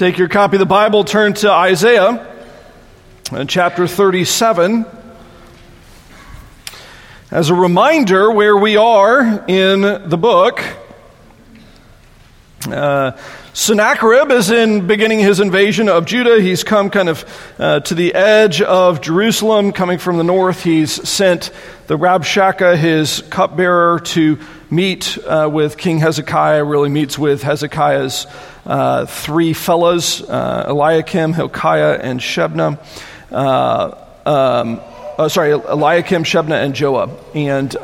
Take your copy of the Bible, turn to Isaiah, uh, chapter 37. As a reminder where we are in the book, uh, Sennacherib is in beginning his invasion of Judah. He's come kind of uh, to the edge of Jerusalem, coming from the north. He's sent the Rabshakeh, his cupbearer, to meet uh, with King Hezekiah. Really meets with Hezekiah's uh, three fellows: uh, Eliakim, Hilkiah, and Shebna. Uh, um, sorry, Eliakim, Shebna, and Joah, And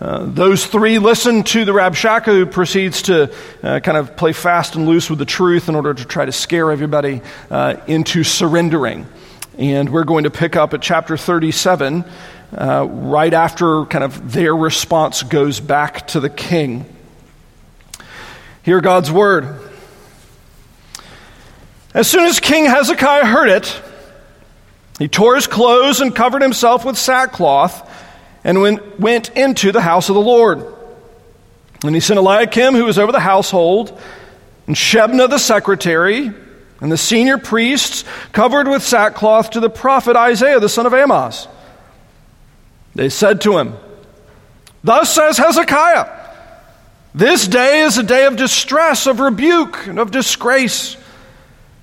uh, those three listen to the Rabshakeh, who proceeds to uh, kind of play fast and loose with the truth in order to try to scare everybody uh, into surrendering. And we're going to pick up at chapter 37, uh, right after kind of their response goes back to the king. Hear God's word. As soon as King Hezekiah heard it, he tore his clothes and covered himself with sackcloth and went into the house of the Lord. And he sent Eliakim, who was over the household, and Shebna the secretary, and the senior priests covered with sackcloth to the prophet Isaiah the son of Amoz. They said to him, Thus says Hezekiah, this day is a day of distress, of rebuke, and of disgrace.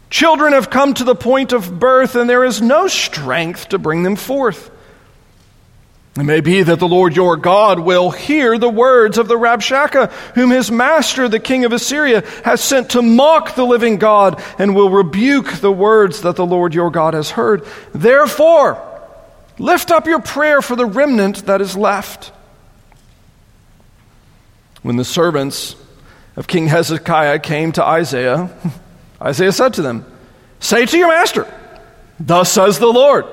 Children have come to the point of birth, and there is no strength to bring them forth. It may be that the Lord your God will hear the words of the Rabshakeh, whom his master, the king of Assyria, has sent to mock the living God, and will rebuke the words that the Lord your God has heard. Therefore, lift up your prayer for the remnant that is left. When the servants of King Hezekiah came to Isaiah, Isaiah said to them, Say to your master, Thus says the Lord.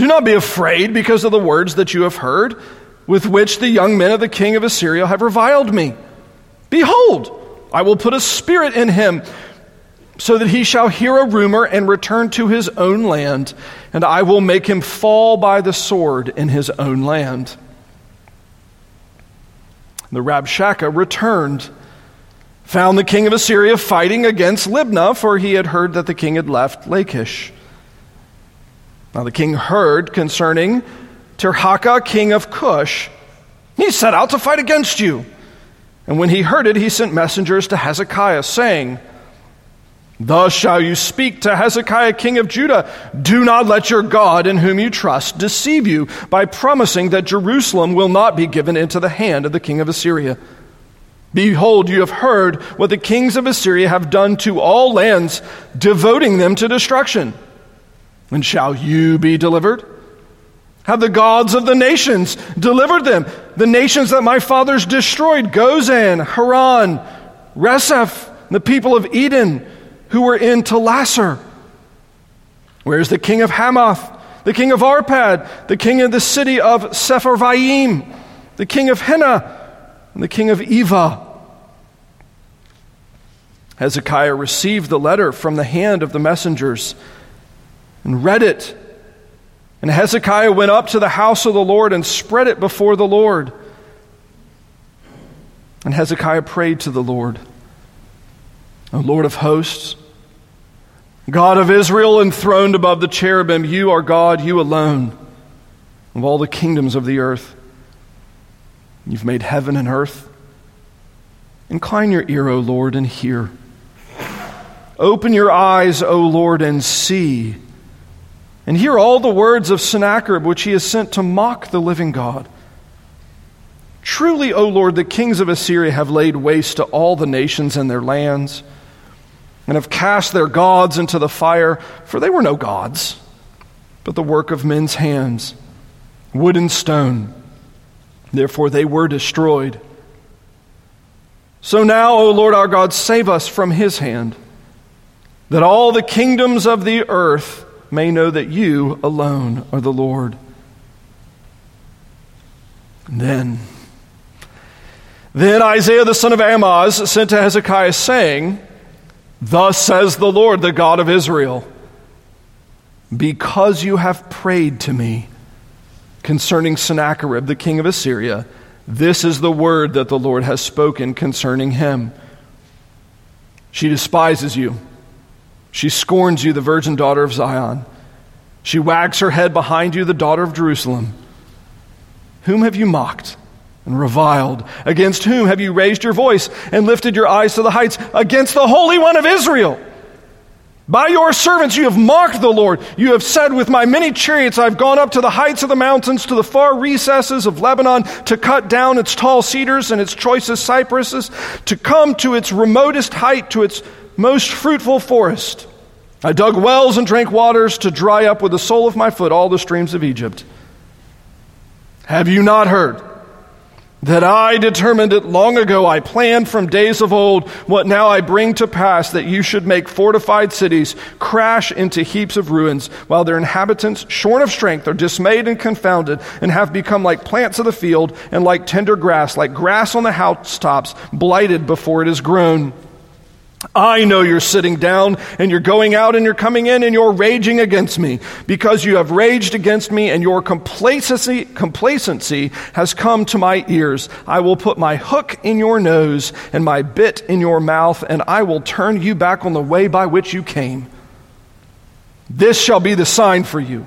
Do not be afraid because of the words that you have heard, with which the young men of the king of Assyria have reviled me. Behold, I will put a spirit in him, so that he shall hear a rumor and return to his own land, and I will make him fall by the sword in his own land. The Rabshakeh returned, found the king of Assyria fighting against Libnah, for he had heard that the king had left Lachish. Now the king heard concerning Tirhakah, king of Cush. He set out to fight against you. And when he heard it, he sent messengers to Hezekiah, saying, Thus shall you speak to Hezekiah, king of Judah. Do not let your God, in whom you trust, deceive you by promising that Jerusalem will not be given into the hand of the king of Assyria. Behold, you have heard what the kings of Assyria have done to all lands, devoting them to destruction. And shall you be delivered? Have the gods of the nations delivered them? The nations that my fathers destroyed Gozan, Haran, Reseph, the people of Eden who were in Telassar. Where is the king of Hamath, the king of Arpad, the king of the city of Sepharvaim, the king of Hena, and the king of Ivvah? Hezekiah received the letter from the hand of the messengers and read it. And Hezekiah went up to the house of the Lord and spread it before the Lord. And Hezekiah prayed to the Lord, O Lord of hosts, God of Israel, enthroned above the cherubim, you are God, you alone, of all the kingdoms of the earth. You've made heaven and earth. Incline your ear, O Lord, and hear. Open your eyes, O Lord, and see. And hear all the words of Sennacherib, which he has sent to mock the living God. Truly, O Lord, the kings of Assyria have laid waste to all the nations and their lands, and have cast their gods into the fire, for they were no gods, but the work of men's hands, wood and stone. Therefore, they were destroyed. So now, O Lord our God, save us from his hand, that all the kingdoms of the earth may know that you alone are the Lord. And then, then Isaiah the son of Amoz sent to Hezekiah, saying, Thus says the Lord, the God of Israel, because you have prayed to me concerning Sennacherib, the king of Assyria, this is the word that the Lord has spoken concerning him. She despises you She scorns you, the virgin daughter of Zion. She wags her head behind you, the daughter of Jerusalem. Whom have you mocked and reviled? Against whom have you raised your voice and lifted your eyes to the heights? Against the Holy One of Israel. By your servants you have mocked the Lord. You have said, With my many chariots I've gone up to the heights of the mountains, to the far recesses of Lebanon, to cut down its tall cedars and its choicest cypresses, to come to its remotest height, to its most fruitful forest. I dug wells and drank waters to dry up with the sole of my foot all the streams of Egypt. Have you not heard? that I determined it long ago. I planned from days of old what now I bring to pass that you should make fortified cities crash into heaps of ruins, while their inhabitants, shorn of strength, are dismayed and confounded, and have become like plants of the field and like tender grass, like grass on the housetops, blighted before it is grown. I know you're sitting down and you're going out and you're coming in and you're raging against me because you have raged against me and your complacency, complacency has come to my ears. I will put my hook in your nose and my bit in your mouth and I will turn you back on the way by which you came. This shall be the sign for you.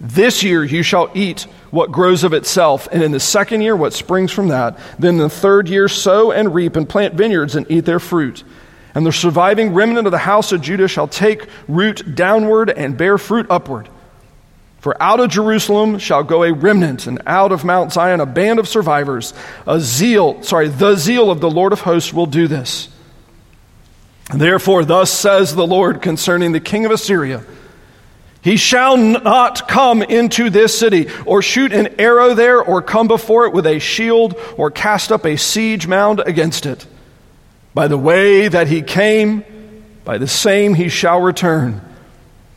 This year you shall eat what grows of itself, and in the second year what springs from that. Then the third year sow and reap and plant vineyards and eat their fruit. And the surviving remnant of the house of Judah shall take root downward and bear fruit upward. For out of Jerusalem shall go a remnant, and out of Mount Zion a band of survivors. A zeal, sorry, the zeal of the Lord of hosts will do this. Therefore, thus says the Lord concerning the king of Assyria He shall not come into this city, or shoot an arrow there, or come before it with a shield, or cast up a siege mound against it. By the way that he came, by the same he shall return.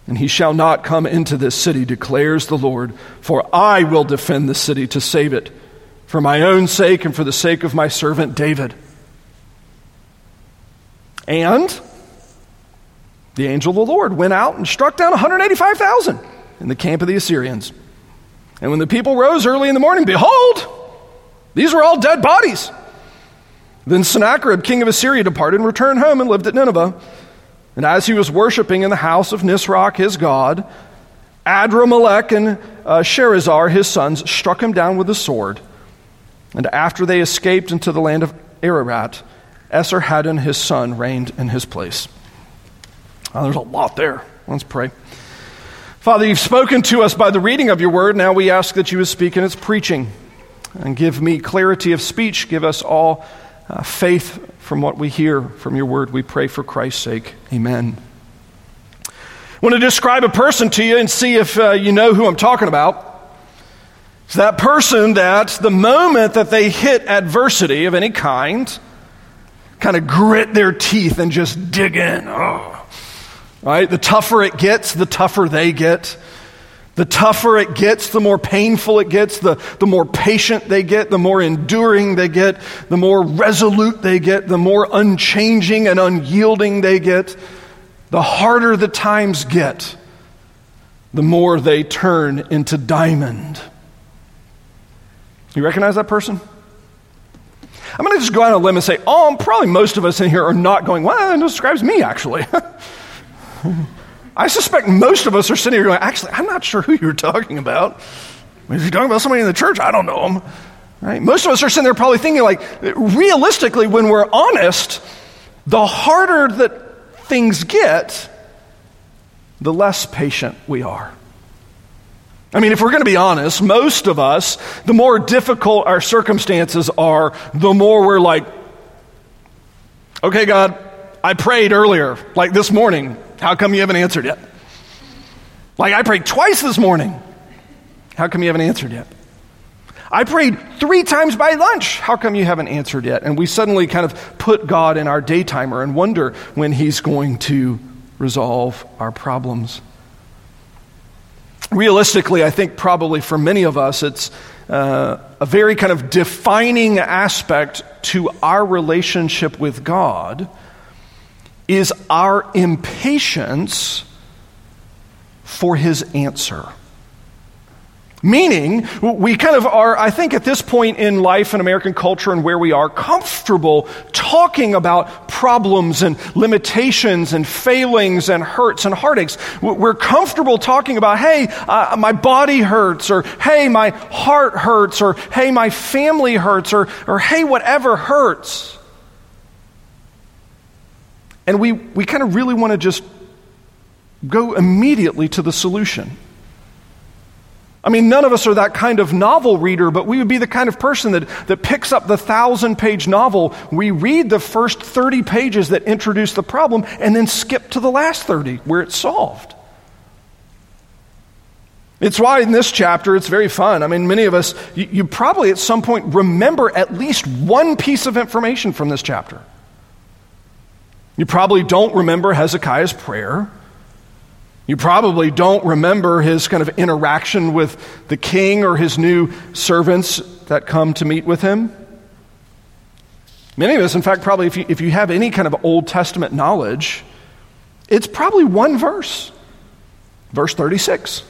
And he shall not come into this city, declares the Lord, for I will defend the city to save it, for my own sake and for the sake of my servant David. And the angel of the Lord went out and struck down 185,000 in the camp of the Assyrians. And when the people rose early in the morning, behold, these were all dead bodies then Sennacherib, king of Assyria, departed and returned home and lived at Nineveh. And as he was worshiping in the house of Nisroch, his god, Adrammelech and uh, Sharezer, his sons, struck him down with a sword. And after they escaped into the land of Ararat, Esarhaddon, his son, reigned in his place. Oh, there's a lot there. Let's pray. Father, you've spoken to us by the reading of your word. Now we ask that you would speak in its preaching and give me clarity of speech. Give us all uh, faith from what we hear from your word. We pray for Christ's sake. Amen. I want to describe a person to you and see if uh, you know who I'm talking about. It's that person that the moment that they hit adversity of any kind, kind of grit their teeth and just dig in. Oh. Right? The tougher it gets, the tougher they get. The tougher it gets, the more painful it gets, the, the more patient they get, the more enduring they get, the more resolute they get, the more unchanging and unyielding they get, the harder the times get, the more they turn into diamond. You recognize that person? I'm going to just go out on a limb and say, oh, probably most of us in here are not going, well, that describes me, actually. I suspect most of us are sitting here going, actually, I'm not sure who you're talking about. If you're talking about somebody in the church, I don't know them. Right? Most of us are sitting there probably thinking, like, realistically, when we're honest, the harder that things get, the less patient we are. I mean, if we're going to be honest, most of us, the more difficult our circumstances are, the more we're like, okay, God, I prayed earlier, like this morning. How come you haven't answered yet? Like I prayed twice this morning. How come you haven't answered yet? I prayed three times by lunch. How come you haven't answered yet? And we suddenly kind of put God in our daytimer and wonder when He's going to resolve our problems. Realistically, I think probably for many of us, it's uh, a very kind of defining aspect to our relationship with God is our impatience for his answer. Meaning, we kind of are, I think, at this point in life in American culture and where we are, comfortable talking about problems and limitations and failings and hurts and heartaches. We're comfortable talking about, hey, uh, my body hurts, or hey, my heart hurts, or hey, my family hurts, or, or hey, whatever hurts. And we, we kind of really want to just go immediately to the solution. I mean, none of us are that kind of novel reader, but we would be the kind of person that, that picks up the thousand page novel. We read the first 30 pages that introduce the problem and then skip to the last 30 where it's solved. It's why in this chapter it's very fun. I mean, many of us, you, you probably at some point remember at least one piece of information from this chapter. You probably don't remember Hezekiah's prayer. You probably don't remember his kind of interaction with the king or his new servants that come to meet with him. Many of us, in fact, probably if you, if you have any kind of Old Testament knowledge, it's probably one verse, verse 36,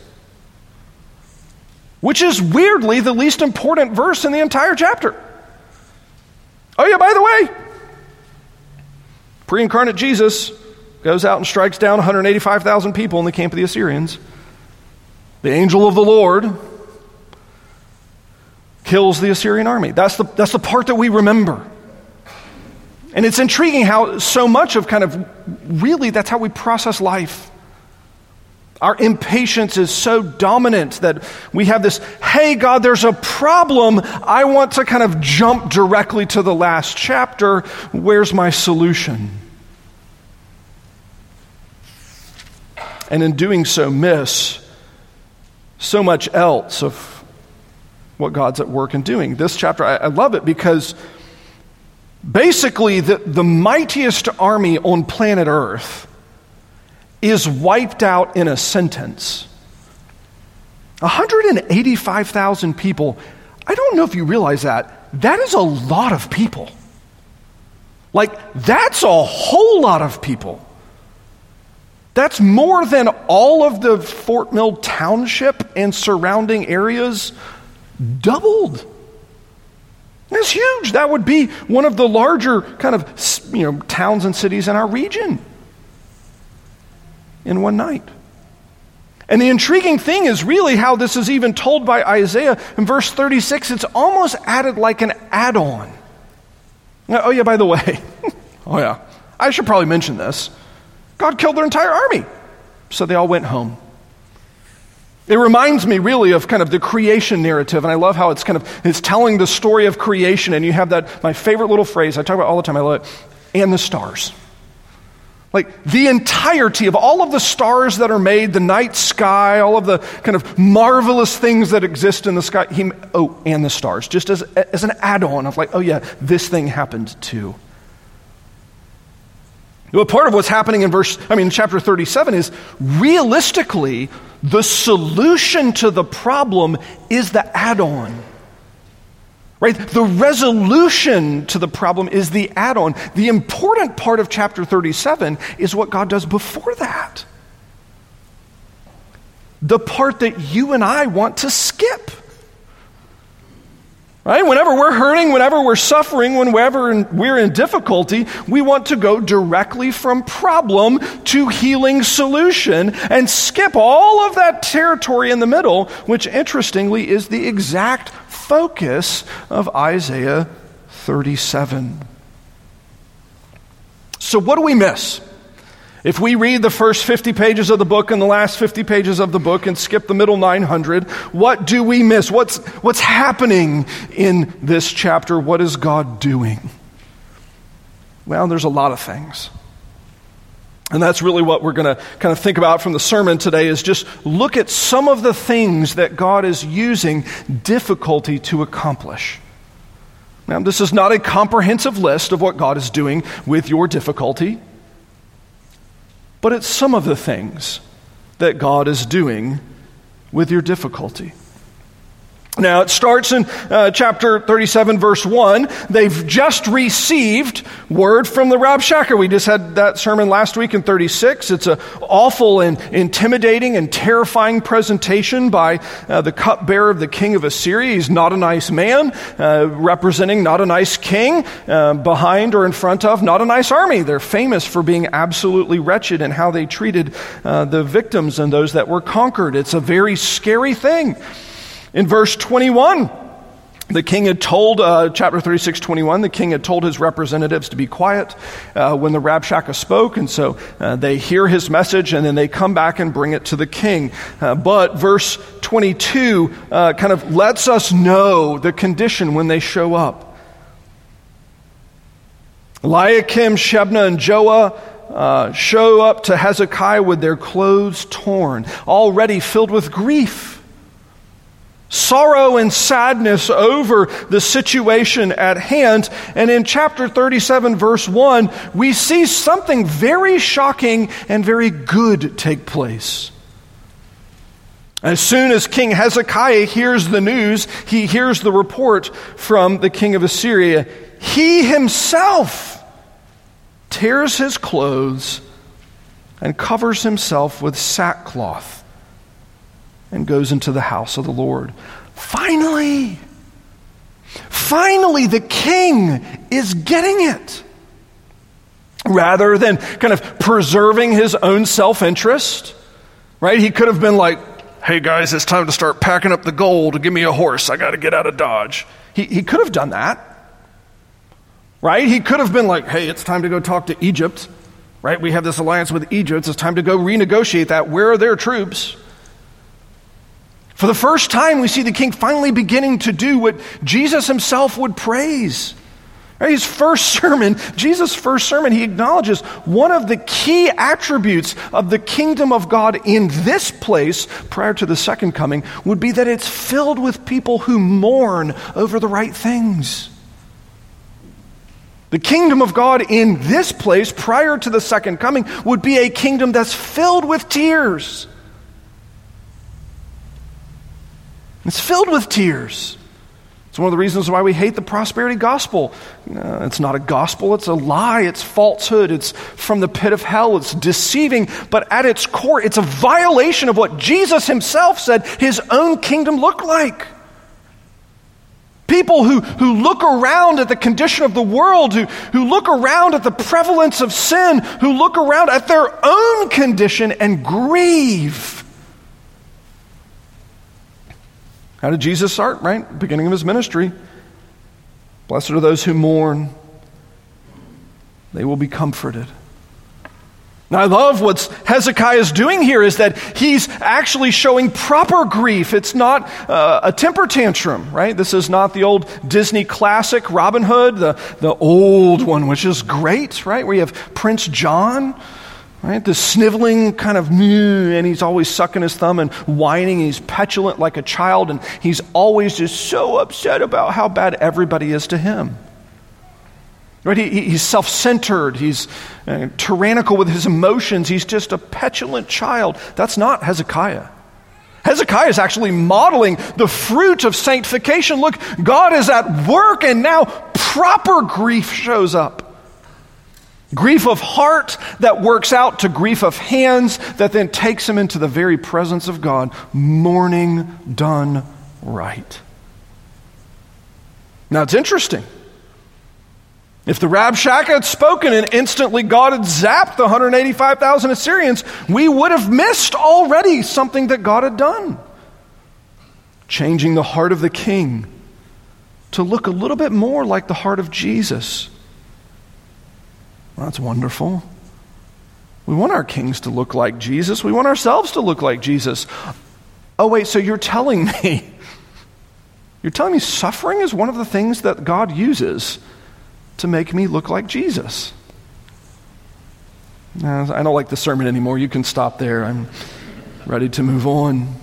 which is weirdly the least important verse in the entire chapter. Oh, yeah, by the way, pre incarnate Jesus goes out and strikes down 185,000 people in the camp of the Assyrians. The angel of the Lord kills the Assyrian army. That's the, that's the part that we remember. And it's intriguing how so much of kind of really that's how we process life. Our impatience is so dominant that we have this, hey, God, there's a problem. I want to kind of jump directly to the last chapter. Where's my solution? and in doing so miss so much else of what God's at work and doing. This chapter, I, I love it because basically the, the mightiest army on planet Earth is wiped out in a sentence. 185,000 people. I don't know if you realize that. That is a lot of people. Like, that's a whole lot of people. That's more than all of the Fort Mill Township and surrounding areas doubled. That's huge. That would be one of the larger kind of you know, towns and cities in our region in one night. And the intriguing thing is really how this is even told by Isaiah. In verse 36, it's almost added like an add on. Oh, yeah, by the way, oh, yeah, I should probably mention this. God killed their entire army. So they all went home. It reminds me really of kind of the creation narrative, and I love how it's kind of it's telling the story of creation, and you have that my favorite little phrase I talk about all the time. I love it, and the stars. Like the entirety of all of the stars that are made, the night sky, all of the kind of marvelous things that exist in the sky. He, oh, and the stars, just as, as an add on of like, oh yeah, this thing happened too. Well, part of what's happening in verse, I mean, chapter 37 is realistically, the solution to the problem is the add on. Right? The resolution to the problem is the add on. The important part of chapter 37 is what God does before that. The part that you and I want to skip. Right? Whenever we're hurting, whenever we're suffering, whenever we're in difficulty, we want to go directly from problem to healing solution and skip all of that territory in the middle, which interestingly is the exact focus of Isaiah 37. So, what do we miss? If we read the first 50 pages of the book and the last 50 pages of the book and skip the middle 900, what do we miss? What's, what's happening in this chapter? What is God doing? Well, there's a lot of things. And that's really what we're going to kind of think about from the sermon today is just look at some of the things that God is using difficulty to accomplish. Now, this is not a comprehensive list of what God is doing with your difficulty. But it's some of the things that God is doing with your difficulty. Now, it starts in uh, chapter 37, verse 1. They've just received word from the Rabshakeh. We just had that sermon last week in 36. It's an awful and intimidating and terrifying presentation by uh, the cupbearer of the king of Assyria. He's not a nice man, uh, representing not a nice king, uh, behind or in front of not a nice army. They're famous for being absolutely wretched in how they treated uh, the victims and those that were conquered. It's a very scary thing. In verse 21, the king had told, uh, chapter 36, 21, the king had told his representatives to be quiet uh, when the Rabshakeh spoke, and so uh, they hear his message and then they come back and bring it to the king. Uh, but verse 22 uh, kind of lets us know the condition when they show up. Eliakim, Shebna, and Joah uh, show up to Hezekiah with their clothes torn, already filled with grief sorrow and sadness over the situation at hand. And in chapter 37, verse 1, we see something very shocking and very good take place. As soon as King Hezekiah hears the news, he hears the report from the king of Assyria. He himself tears his clothes and covers himself with sackcloth and goes into the house of the Lord. Finally, finally, the king is getting it. Rather than kind of preserving his own self interest, right? He could have been like, hey guys, it's time to start packing up the gold. Give me a horse. I got to get out of Dodge. He, he could have done that, right? He could have been like, hey, it's time to go talk to Egypt, right? We have this alliance with Egypt. It's time to go renegotiate that. Where are their troops? For the first time, we see the king finally beginning to do what Jesus himself would praise. His first sermon, Jesus' first sermon, he acknowledges one of the key attributes of the kingdom of God in this place prior to the second coming would be that it's filled with people who mourn over the right things. The kingdom of God in this place prior to the second coming would be a kingdom that's filled with tears It's filled with tears. It's one of the reasons why we hate the prosperity gospel. It's not a gospel, it's a lie, it's falsehood, it's from the pit of hell, it's deceiving, but at its core, it's a violation of what Jesus himself said his own kingdom looked like. People who, who look around at the condition of the world, who, who look around at the prevalence of sin, who look around at their own condition and grieve How did Jesus start, right? Beginning of his ministry. Blessed are those who mourn, they will be comforted. Now, I love what Hezekiah is doing here is that he's actually showing proper grief. It's not uh, a temper tantrum, right? This is not the old Disney classic Robin Hood, the, the old one, which is great, right? Where you have Prince John Right? The sniveling kind of, and he's always sucking his thumb and whining. And he's petulant like a child, and he's always just so upset about how bad everybody is to him. Right? He, he's self centered. He's uh, tyrannical with his emotions. He's just a petulant child. That's not Hezekiah. Hezekiah is actually modeling the fruit of sanctification. Look, God is at work, and now proper grief shows up. Grief of heart that works out to grief of hands that then takes him into the very presence of God, mourning done right. Now it's interesting. If the Rabshakeh had spoken and instantly God had zapped the 185,000 Assyrians, we would have missed already something that God had done. Changing the heart of the king to look a little bit more like the heart of Jesus. Well, that's wonderful. We want our kings to look like Jesus. We want ourselves to look like Jesus. Oh, wait, so you're telling me, you're telling me suffering is one of the things that God uses to make me look like Jesus? I don't like the sermon anymore. You can stop there. I'm ready to move on.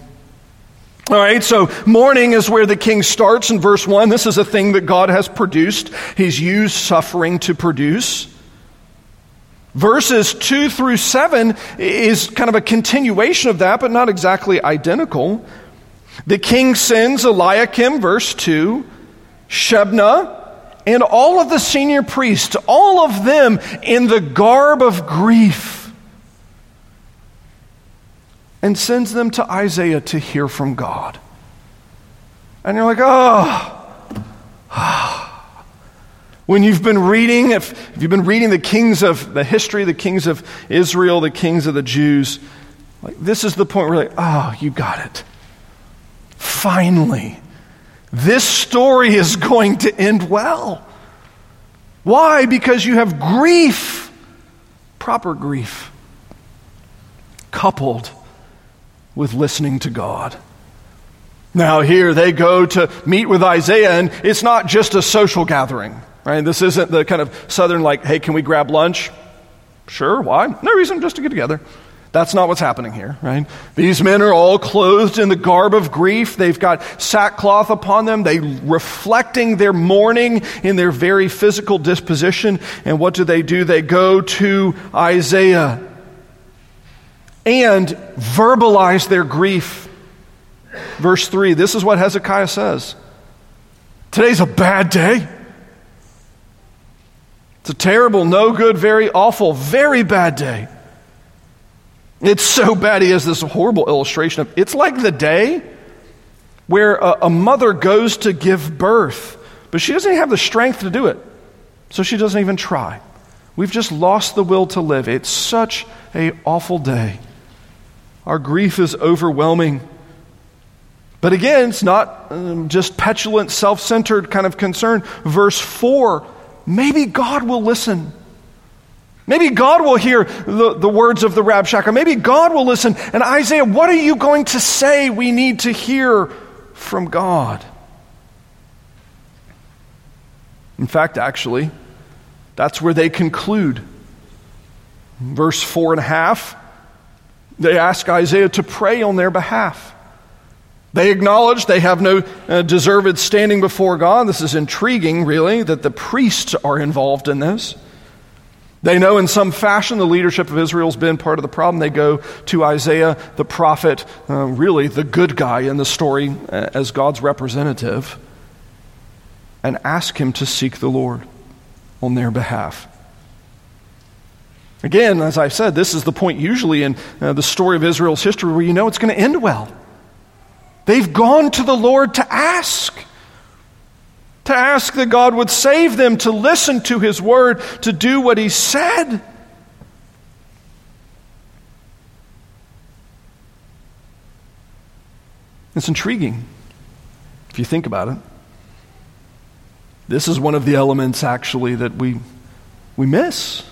All right, so mourning is where the king starts in verse 1. This is a thing that God has produced, He's used suffering to produce. Verses 2 through 7 is kind of a continuation of that, but not exactly identical. The king sends Eliakim, verse 2, Shebna, and all of the senior priests, all of them in the garb of grief, and sends them to Isaiah to hear from God. And you're like, oh. Ah. When you've been reading, if, if you've been reading the kings of the history, the kings of Israel, the kings of the Jews, like this is the point where like, oh, you got it. Finally, this story is going to end well. Why? Because you have grief, proper grief, coupled with listening to God. Now, here they go to meet with Isaiah, and it's not just a social gathering. Right? This isn't the kind of southern, like, hey, can we grab lunch? Sure, why? No reason, just to get together. That's not what's happening here, right? These men are all clothed in the garb of grief. They've got sackcloth upon them. They reflecting their mourning in their very physical disposition. And what do they do? They go to Isaiah and verbalize their grief. Verse 3, this is what Hezekiah says. Today's a bad day. It's a terrible, no good, very awful, very bad day. It's so bad, he has this horrible illustration of it's like the day where a, a mother goes to give birth, but she doesn't have the strength to do it, so she doesn't even try. We've just lost the will to live. It's such a awful day. Our grief is overwhelming. But again, it's not um, just petulant, self centered kind of concern. Verse 4 maybe God will listen. Maybe God will hear the, the words of the Rabshakeh. Maybe God will listen. And Isaiah, what are you going to say we need to hear from God? In fact, actually, that's where they conclude. Verse four and a half, they ask Isaiah to pray on their behalf. They acknowledge they have no uh, deserved standing before God. This is intriguing, really, that the priests are involved in this. They know in some fashion the leadership of Israel's been part of the problem. They go to Isaiah, the prophet, uh, really the good guy in the story uh, as God's representative, and ask him to seek the Lord on their behalf. Again, as I said, this is the point usually in uh, the story of Israel's history where you know it's going to end well. They've gone to the Lord to ask. To ask that God would save them, to listen to His word, to do what He said. It's intriguing if you think about it. This is one of the elements, actually, that we, we miss.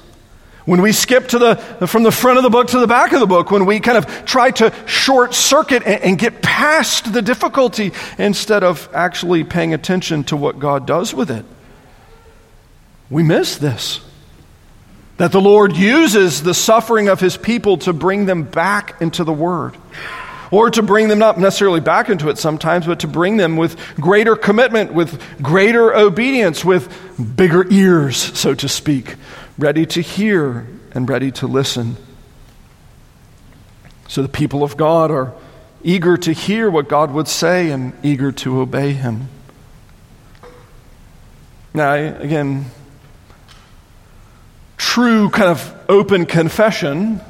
When we skip to the, from the front of the book to the back of the book, when we kind of try to short circuit and, and get past the difficulty instead of actually paying attention to what God does with it, we miss this. That the Lord uses the suffering of his people to bring them back into the Word. Or to bring them not necessarily back into it sometimes, but to bring them with greater commitment, with greater obedience, with bigger ears, so to speak, ready to hear and ready to listen. So the people of God are eager to hear what God would say and eager to obey Him. Now, again, true kind of open confession,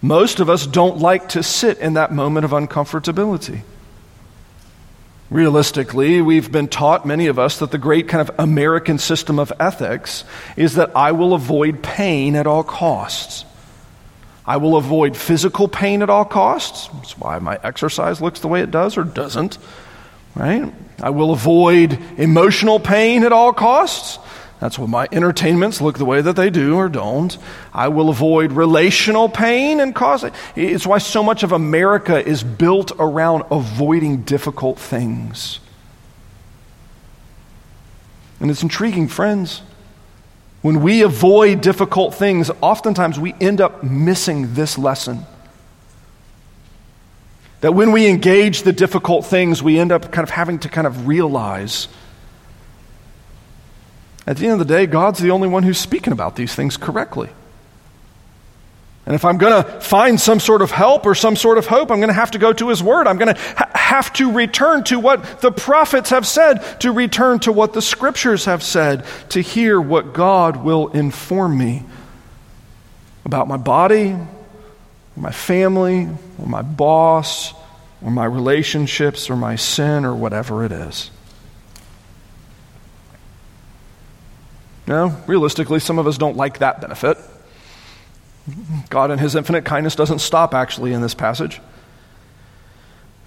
most of us don't like to sit in that moment of uncomfortability. Realistically, we've been taught, many of us, that the great kind of American system of ethics is that I will avoid pain at all costs. I will avoid physical pain at all costs. That's why my exercise looks the way it does or doesn't, right? I will avoid emotional pain at all costs. That's why my entertainments look the way that they do or don't. I will avoid relational pain and cause it. It's why so much of America is built around avoiding difficult things. And it's intriguing, friends. When we avoid difficult things, oftentimes we end up missing this lesson. That when we engage the difficult things, we end up kind of having to kind of realize at the end of the day, God's the only one who's speaking about these things correctly. And if I'm going to find some sort of help or some sort of hope, I'm going to have to go to His Word. I'm going to ha- have to return to what the prophets have said, to return to what the scriptures have said, to hear what God will inform me about my body, or my family, or my boss, or my relationships, or my sin, or whatever it is. No, realistically, some of us don't like that benefit. God, in His infinite kindness, doesn't stop actually in this passage.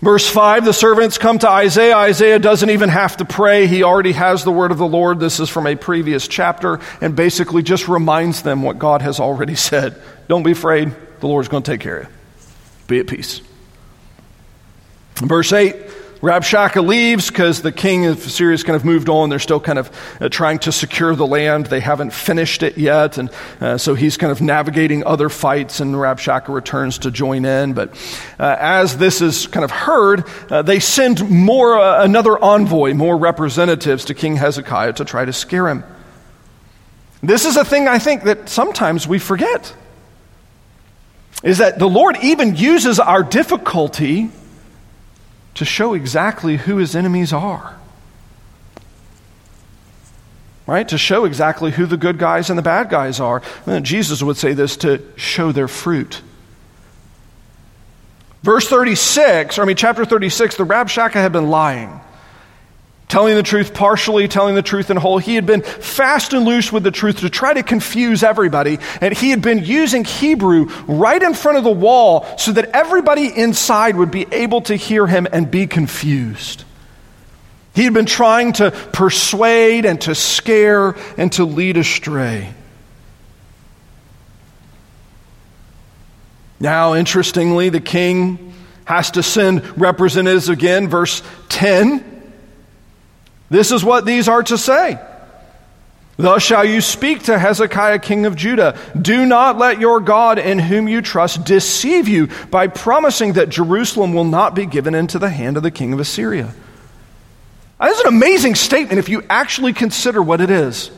Verse 5 the servants come to Isaiah. Isaiah doesn't even have to pray. He already has the word of the Lord. This is from a previous chapter and basically just reminds them what God has already said. Don't be afraid. The Lord's going to take care of you. Be at peace. Verse 8 Rabshakeh leaves because the king of Syria has kind of moved on. They're still kind of uh, trying to secure the land. They haven't finished it yet. And uh, so he's kind of navigating other fights, and Rabshakeh returns to join in. But uh, as this is kind of heard, uh, they send more, uh, another envoy, more representatives to King Hezekiah to try to scare him. This is a thing I think that sometimes we forget. Is that the Lord even uses our difficulty to show exactly who his enemies are. Right? To show exactly who the good guys and the bad guys are. Jesus would say this to show their fruit. Verse 36, or I mean, chapter 36, the Rabshakeh had been lying telling the truth partially, telling the truth in whole. He had been fast and loose with the truth to try to confuse everybody. And he had been using Hebrew right in front of the wall so that everybody inside would be able to hear him and be confused. He had been trying to persuade and to scare and to lead astray. Now, interestingly, the king has to send representatives again, verse 10. This is what these are to say. Thus shall you speak to Hezekiah, king of Judah. Do not let your God, in whom you trust, deceive you by promising that Jerusalem will not be given into the hand of the king of Assyria. That's an amazing statement if you actually consider what it is.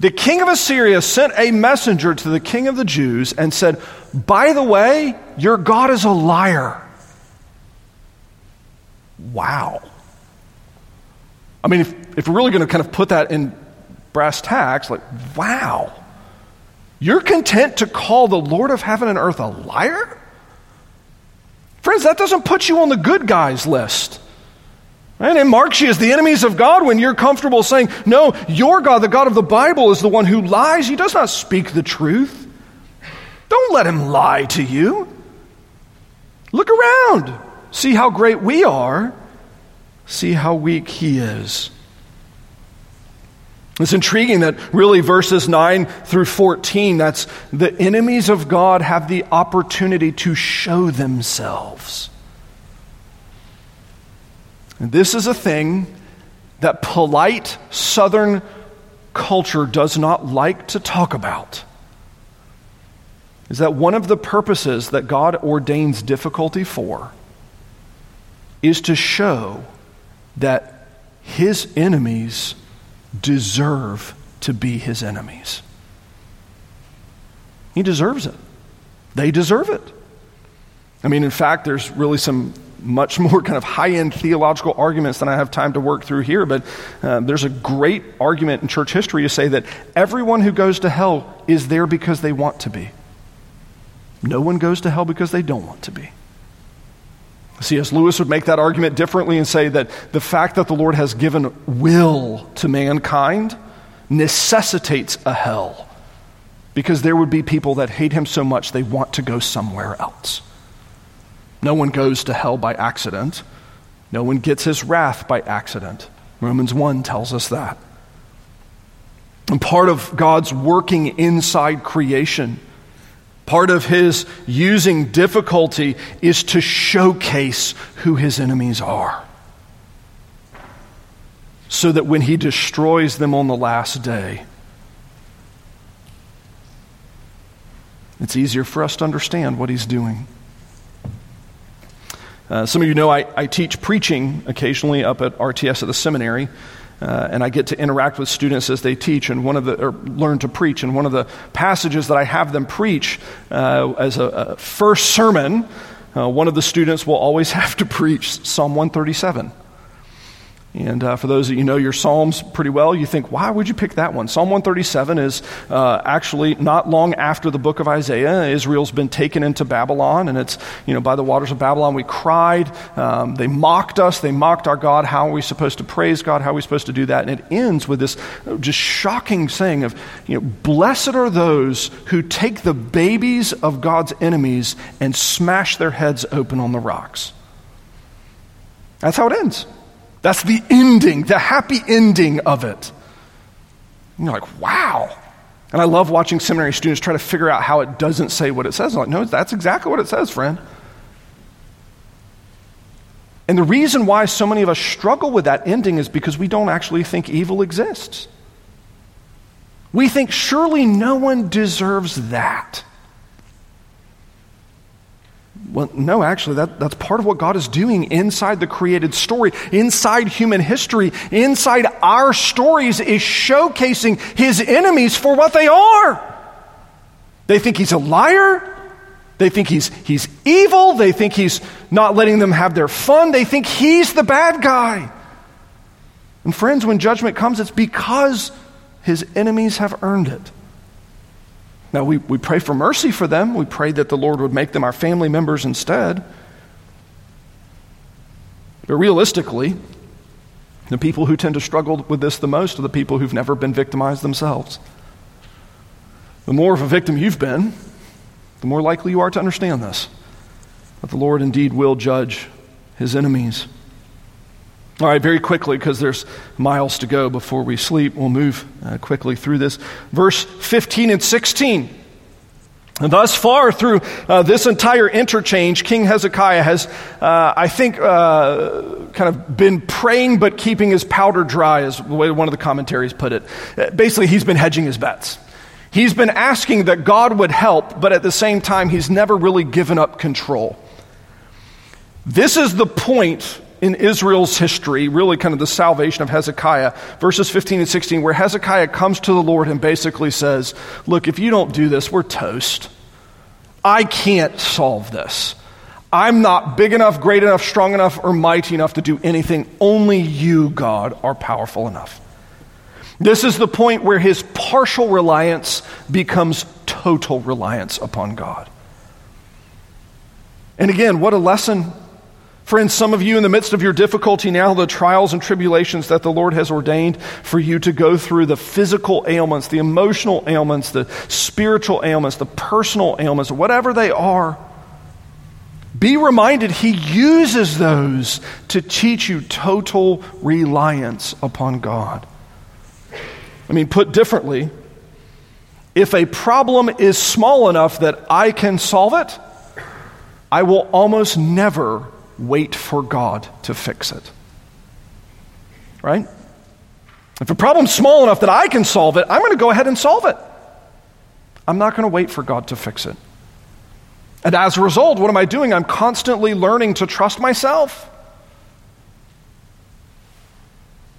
The king of Assyria sent a messenger to the king of the Jews and said, By the way, your God is a liar. Wow. I mean, if, if we're really going to kind of put that in brass tacks, like, wow, you're content to call the Lord of heaven and earth a liar? Friends, that doesn't put you on the good guys list. And it marks you as the enemies of God when you're comfortable saying, No, your God, the God of the Bible, is the one who lies. He does not speak the truth. Don't let him lie to you. Look around. See how great we are See how weak he is. It's intriguing that really verses 9 through 14, that's the enemies of God have the opportunity to show themselves. And this is a thing that polite Southern culture does not like to talk about. Is that one of the purposes that God ordains difficulty for is to show that his enemies deserve to be his enemies. He deserves it. They deserve it. I mean, in fact, there's really some much more kind of high end theological arguments than I have time to work through here, but uh, there's a great argument in church history to say that everyone who goes to hell is there because they want to be. No one goes to hell because they don't want to be. C.S. Lewis would make that argument differently and say that the fact that the Lord has given will to mankind necessitates a hell because there would be people that hate him so much they want to go somewhere else. No one goes to hell by accident. No one gets his wrath by accident. Romans 1 tells us that. And part of God's working inside creation Part of his using difficulty is to showcase who his enemies are. So that when he destroys them on the last day, it's easier for us to understand what he's doing. Uh, some of you know I, I teach preaching occasionally up at RTS at the seminary. Uh, and I get to interact with students as they teach and one of the or learn to preach. And one of the passages that I have them preach uh, as a, a, first sermon uh, one of the students will always have to preach Psalm 137. And uh, for those of you know your Psalms pretty well, you think, why would you pick that one? Psalm 137 is uh, actually not long after the book of Isaiah. Israel's been taken into Babylon, and it's, you know, by the waters of Babylon we cried. Um, they mocked us. They mocked our God. How are we supposed to praise God? How are we supposed to do that? And it ends with this just shocking saying of, you know, blessed are those who take the babies of God's enemies and smash their heads open on the rocks. That's how it ends. That's the ending, the happy ending of it. And you're like, wow. And I love watching seminary students try to figure out how it doesn't say what it says. I'm like, no, that's exactly what it says, friend. And the reason why so many of us struggle with that ending is because we don't actually think evil exists. We think surely no one deserves that. Well, no, actually, that, that's part of what God is doing inside the created story, inside human history, inside our stories, is showcasing his enemies for what they are. They think he's a liar. They think he's, he's evil. They think he's not letting them have their fun. They think he's the bad guy. And, friends, when judgment comes, it's because his enemies have earned it. Now, we, we pray for mercy for them. We pray that the Lord would make them our family members instead. But realistically, the people who tend to struggle with this the most are the people who've never been victimized themselves. The more of a victim you've been, the more likely you are to understand this that the Lord indeed will judge his enemies. All right, very quickly, because there's miles to go before we sleep, we'll move uh, quickly through this. Verse 15 and 16. And thus far, through uh, this entire interchange, King Hezekiah has, uh, I think, uh, kind of been praying but keeping his powder dry, is the way one of the commentaries put it. Basically, he's been hedging his bets. He's been asking that God would help, but at the same time, he's never really given up control. This is the point in Israel's history, really kind of the salvation of Hezekiah, verses 15 and 16, where Hezekiah comes to the Lord and basically says, Look, if you don't do this, we're toast. I can't solve this. I'm not big enough, great enough, strong enough, or mighty enough to do anything. Only you, God, are powerful enough. This is the point where his partial reliance becomes total reliance upon God. And again, what a lesson Friends, some of you in the midst of your difficulty now, the trials and tribulations that the Lord has ordained for you to go through, the physical ailments, the emotional ailments, the spiritual ailments, the personal ailments, whatever they are, be reminded He uses those to teach you total reliance upon God. I mean, put differently, if a problem is small enough that I can solve it, I will almost never wait for God to fix it. Right? If a problem's small enough that I can solve it, I'm going to go ahead and solve it. I'm not going to wait for God to fix it. And as a result, what am I doing? I'm constantly learning to trust myself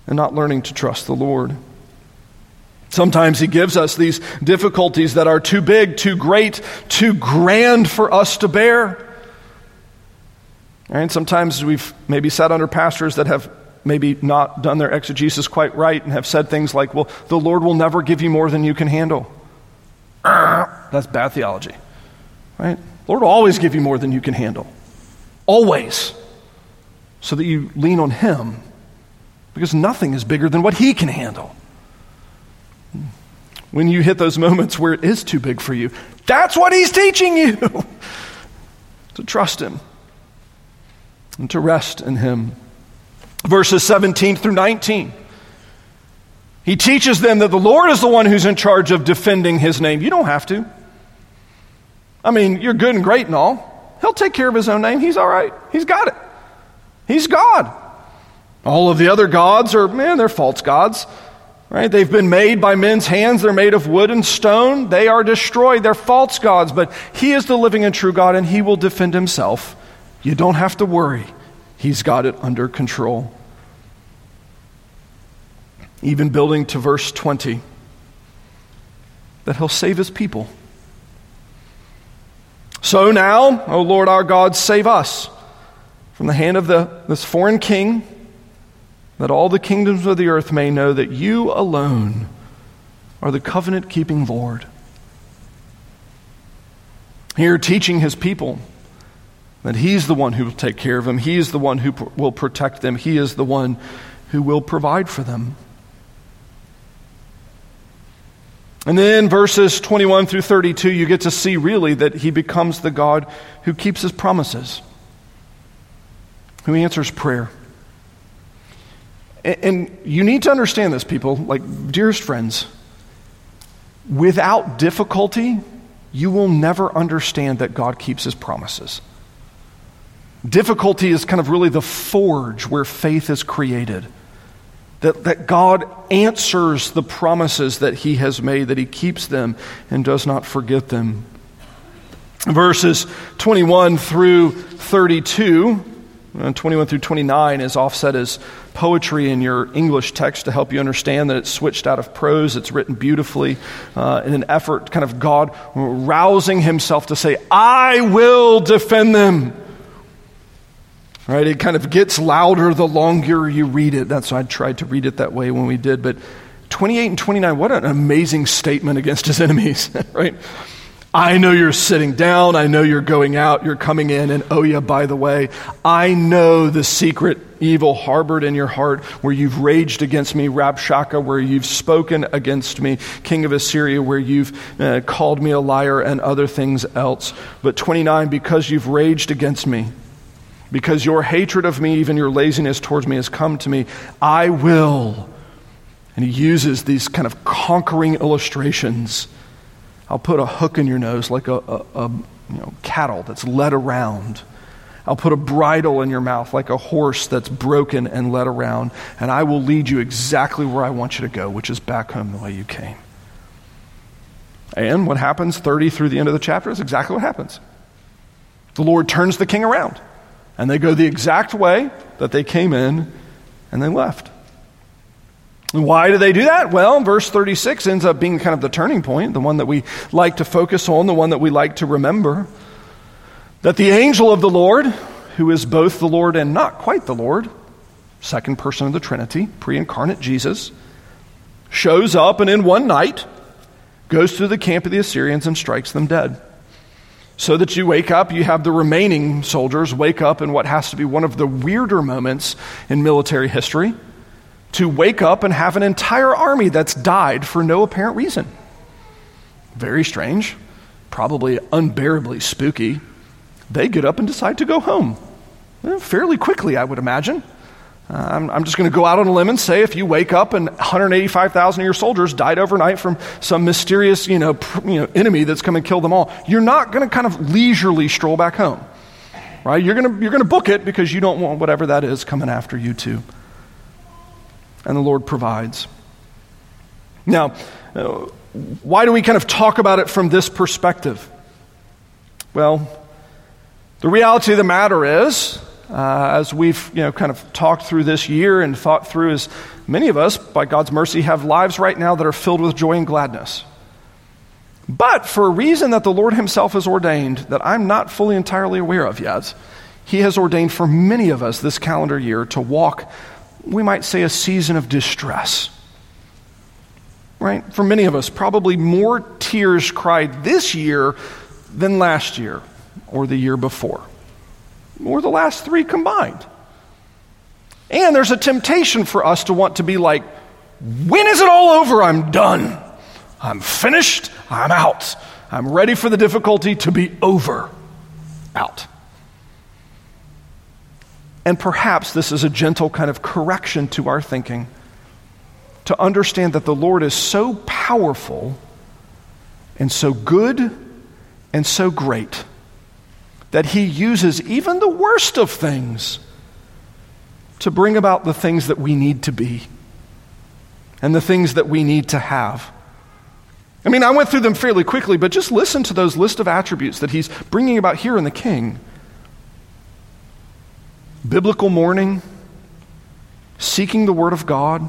and not learning to trust the Lord. Sometimes He gives us these difficulties that are too big, too great, too grand for us to bear. And sometimes we've maybe sat under pastors that have maybe not done their exegesis quite right and have said things like, well, the Lord will never give you more than you can handle. That's bad theology, right? Lord will always give you more than you can handle. Always. So that you lean on Him because nothing is bigger than what He can handle. When you hit those moments where it is too big for you, that's what He's teaching you to trust Him and to rest in Him. Verses 17 through 19. He teaches them that the Lord is the one who's in charge of defending His name. You don't have to. I mean, you're good and great and all. He'll take care of His own name. He's all right. He's got it. He's God. All of the other gods are, man, they're false gods. Right? They've been made by men's hands. They're made of wood and stone. They are destroyed. They're false gods. But He is the living and true God, and He will defend Himself. You don't have to worry, He's got it under control. Even building to verse 20, that He'll save His people. So now, O Lord our God, save us from the hand of the, this foreign king, that all the kingdoms of the earth may know that you alone are the covenant keeping Lord. Here, teaching his people that he's the one who will take care of them, he is the one who pr- will protect them, he is the one who will provide for them. And then verses 21 through 32, you get to see really that he becomes the God who keeps his promises, who answers prayer. And, and you need to understand this, people, like, dearest friends, without difficulty, you will never understand that God keeps his promises. Difficulty is kind of really the forge where faith is created. That, that God answers the promises that He has made, that He keeps them and does not forget them. Verses 21 through 32, uh, 21 through 29 is offset as poetry in your English text to help you understand that it's switched out of prose. It's written beautifully uh, in an effort, kind of God rousing Himself to say, I will defend them. Right? It kind of gets louder the longer you read it. That's why I tried to read it that way when we did. But 28 and 29, what an amazing statement against his enemies, right? I know you're sitting down. I know you're going out. You're coming in. And oh, yeah, by the way, I know the secret evil harbored in your heart where you've raged against me, Rabshakeh, where you've spoken against me, king of Assyria, where you've uh, called me a liar and other things else. But 29, because you've raged against me, because your hatred of me, even your laziness towards me, has come to me, I will. And he uses these kind of conquering illustrations. I'll put a hook in your nose like a, a, a you know, cattle that's led around. I'll put a bridle in your mouth like a horse that's broken and led around, and I will lead you exactly where I want you to go, which is back home the way you came. And what happens 30 through the end of the chapter is exactly what happens. The Lord turns the king around. And they go the exact way that they came in and they left. Why do they do that? Well, verse 36 ends up being kind of the turning point, the one that we like to focus on, the one that we like to remember. That the angel of the Lord, who is both the Lord and not quite the Lord, second person of the Trinity, pre incarnate Jesus, shows up and in one night goes through the camp of the Assyrians and strikes them dead so that you wake up, you have the remaining soldiers wake up in what has to be one of the weirder moments in military history to wake up and have an entire army that's died for no apparent reason. Very strange, probably unbearably spooky. They get up and decide to go home. Eh, fairly quickly, I would imagine. I'm, I'm just going to go out on a limb and say if you wake up and 185,000 of your soldiers died overnight from some mysterious you know, pr- you know, enemy that's come and killed them all, you're not going to kind of leisurely stroll back home. Right? You're going you're to book it because you don't want whatever that is coming after you, too. And the Lord provides. Now, uh, why do we kind of talk about it from this perspective? Well, the reality of the matter is uh, as we've you know, kind of talked through this year and thought through, is many of us, by God's mercy, have lives right now that are filled with joy and gladness. But for a reason that the Lord Himself has ordained that I'm not fully entirely aware of yet, He has ordained for many of us this calendar year to walk, we might say, a season of distress. Right? For many of us, probably more tears cried this year than last year or the year before or the last three combined. And there's a temptation for us to want to be like, when is it all over? I'm done. I'm finished. I'm out. I'm ready for the difficulty to be over. Out. And perhaps this is a gentle kind of correction to our thinking to understand that the Lord is so powerful and so good and so great that he uses even the worst of things to bring about the things that we need to be and the things that we need to have. I mean, I went through them fairly quickly, but just listen to those list of attributes that he's bringing about here in the king biblical mourning, seeking the word of God,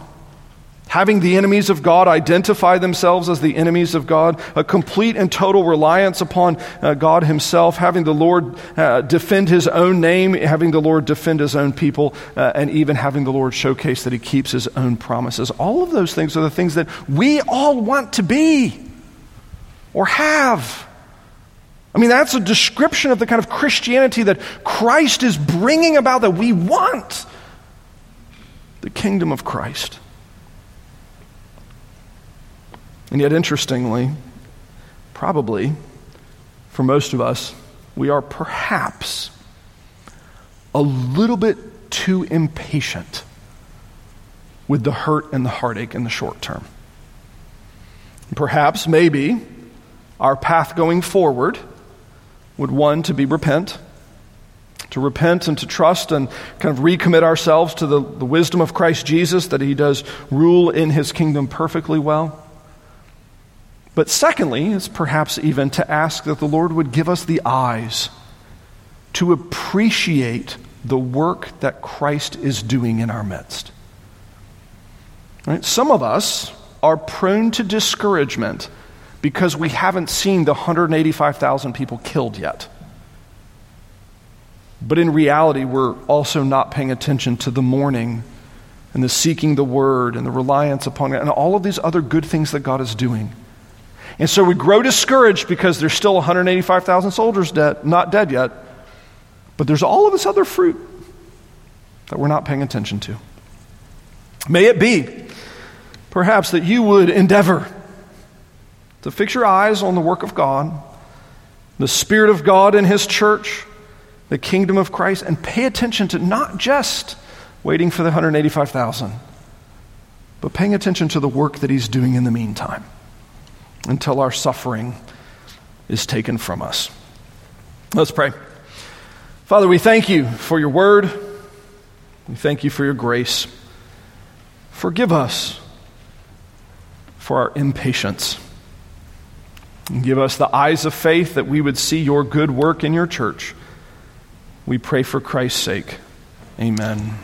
having the enemies of God identify themselves as the enemies of God, a complete and total reliance upon uh, God Himself, having the Lord uh, defend His own name, having the Lord defend His own people, uh, and even having the Lord showcase that He keeps His own promises. All of those things are the things that we all want to be or have. I mean, that's a description of the kind of Christianity that Christ is bringing about that we want the kingdom of Christ. And yet, interestingly, probably for most of us, we are perhaps a little bit too impatient with the hurt and the heartache in the short term. Perhaps, maybe, our path going forward would one to be repent, to repent and to trust and kind of recommit ourselves to the, the wisdom of Christ Jesus, that he does rule in his kingdom perfectly well. But secondly, is perhaps even to ask that the Lord would give us the eyes to appreciate the work that Christ is doing in our midst. Right? Some of us are prone to discouragement because we haven't seen the 185,000 people killed yet. But in reality, we're also not paying attention to the mourning and the seeking the word and the reliance upon it and all of these other good things that God is doing. And so we grow discouraged because there's still 185,000 soldiers dead, not dead yet. But there's all of this other fruit that we're not paying attention to. May it be, perhaps, that you would endeavor to fix your eyes on the work of God, the Spirit of God in His church, the kingdom of Christ, and pay attention to not just waiting for the 185,000, but paying attention to the work that He's doing in the meantime until our suffering is taken from us. Let's pray. Father, we thank you for your word. We thank you for your grace. Forgive us for our impatience. And give us the eyes of faith that we would see your good work in your church. We pray for Christ's sake. Amen.